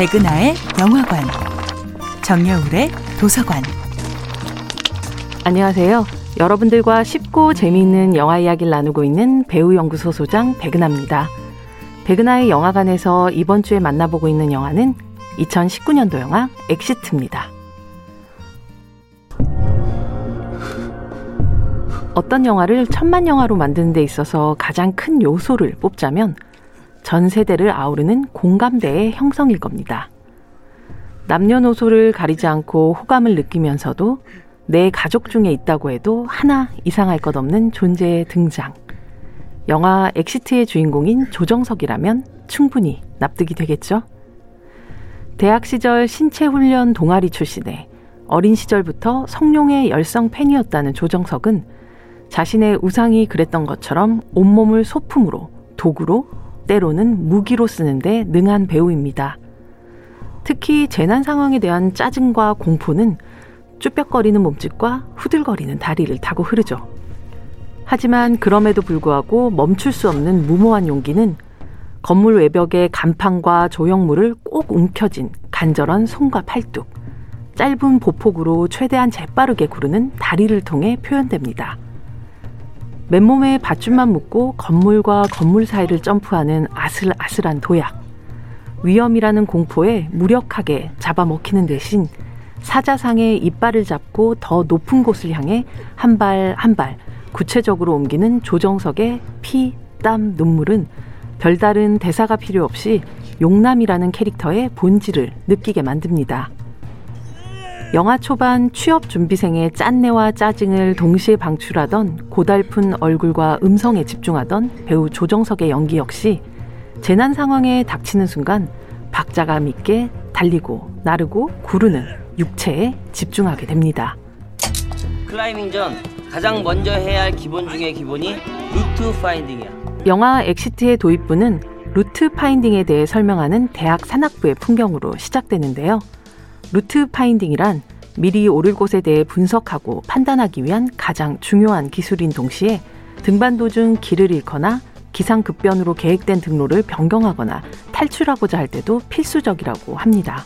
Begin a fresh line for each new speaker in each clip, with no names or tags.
백은하의 영화관, 정여울의 도서관.
안녕하세요. 여러분들과 쉽고 재미있는 영화 이야기를 나누고 있는 배우연구소 소장 백은하입니다. 백은하의 영화관에서 이번 주에 만나보고 있는 영화는 2019년도 영화 엑시트입니다. 어떤 영화를 천만 영화로 만드는 데 있어서 가장 큰 요소를 뽑자면 전 세대를 아우르는 공감대의 형성일 겁니다. 남녀노소를 가리지 않고 호감을 느끼면서도 내 가족 중에 있다고 해도 하나 이상할 것 없는 존재의 등장. 영화 엑시트의 주인공인 조정석이라면 충분히 납득이 되겠죠? 대학 시절 신체 훈련 동아리 출신에 어린 시절부터 성룡의 열성 팬이었다는 조정석은 자신의 우상이 그랬던 것처럼 온몸을 소품으로, 도구로, 때로는 무기로 쓰는데 능한 배우입니다. 특히 재난 상황에 대한 짜증과 공포는 쭈뼛거리는 몸짓과 후들거리는 다리를 타고 흐르죠. 하지만 그럼에도 불구하고 멈출 수 없는 무모한 용기는 건물 외벽의 간판과 조형물을 꼭 움켜쥔 간절한 손과 팔뚝, 짧은 보폭으로 최대한 재빠르게 구르는 다리를 통해 표현됩니다. 맨몸에 밧줄만 묶고 건물과 건물 사이를 점프하는 아슬아슬한 도약. 위험이라는 공포에 무력하게 잡아먹히는 대신 사자상의 이빨을 잡고 더 높은 곳을 향해 한 발 한 발 구체적으로 옮기는 조정석의 피, 땀, 눈물은 별다른 대사가 필요 없이 용남이라는 캐릭터의 본질을 느끼게 만듭니다. 영화 초반 취업 준비생의 짠내와 짜증을 동시에 방출하던 고달픈 얼굴과 음성에 집중하던 배우 조정석의 연기 역시 재난 상황에 닥치는 순간 박자감 있게 달리고 나르고 구르는 육체에 집중하게 됩니다.
클라이밍 전 가장 먼저 해야 할 기본 중의 기본이 route finding이야.
영화 엑시트의 도입부는 route finding에 대해 설명하는 대학 산악부의 풍경으로 시작되는데요. route finding이란 미리 오를 곳에 대해 분석하고 판단하기 위한 가장 중요한 기술인 동시에 등반 도중 길을 잃거나 기상급변으로 계획된 등로를 변경하거나 탈출하고자 할 때도 필수적이라고 합니다.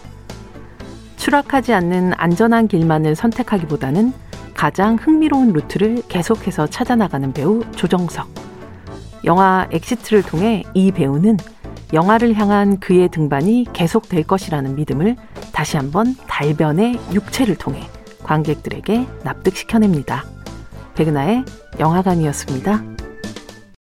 추락하지 않는 안전한 길만을 선택하기보다는 가장 흥미로운 루트를 계속해서 찾아나가는 배우 조정석. 영화 엑시트를 통해 이 배우는 영화를 향한 그의 등반이 계속될 것이라는 믿음을 다시 한번 달변의 육체를 통해 관객들에게 납득시켜냅니다. 백은하의 영화관이었습니다.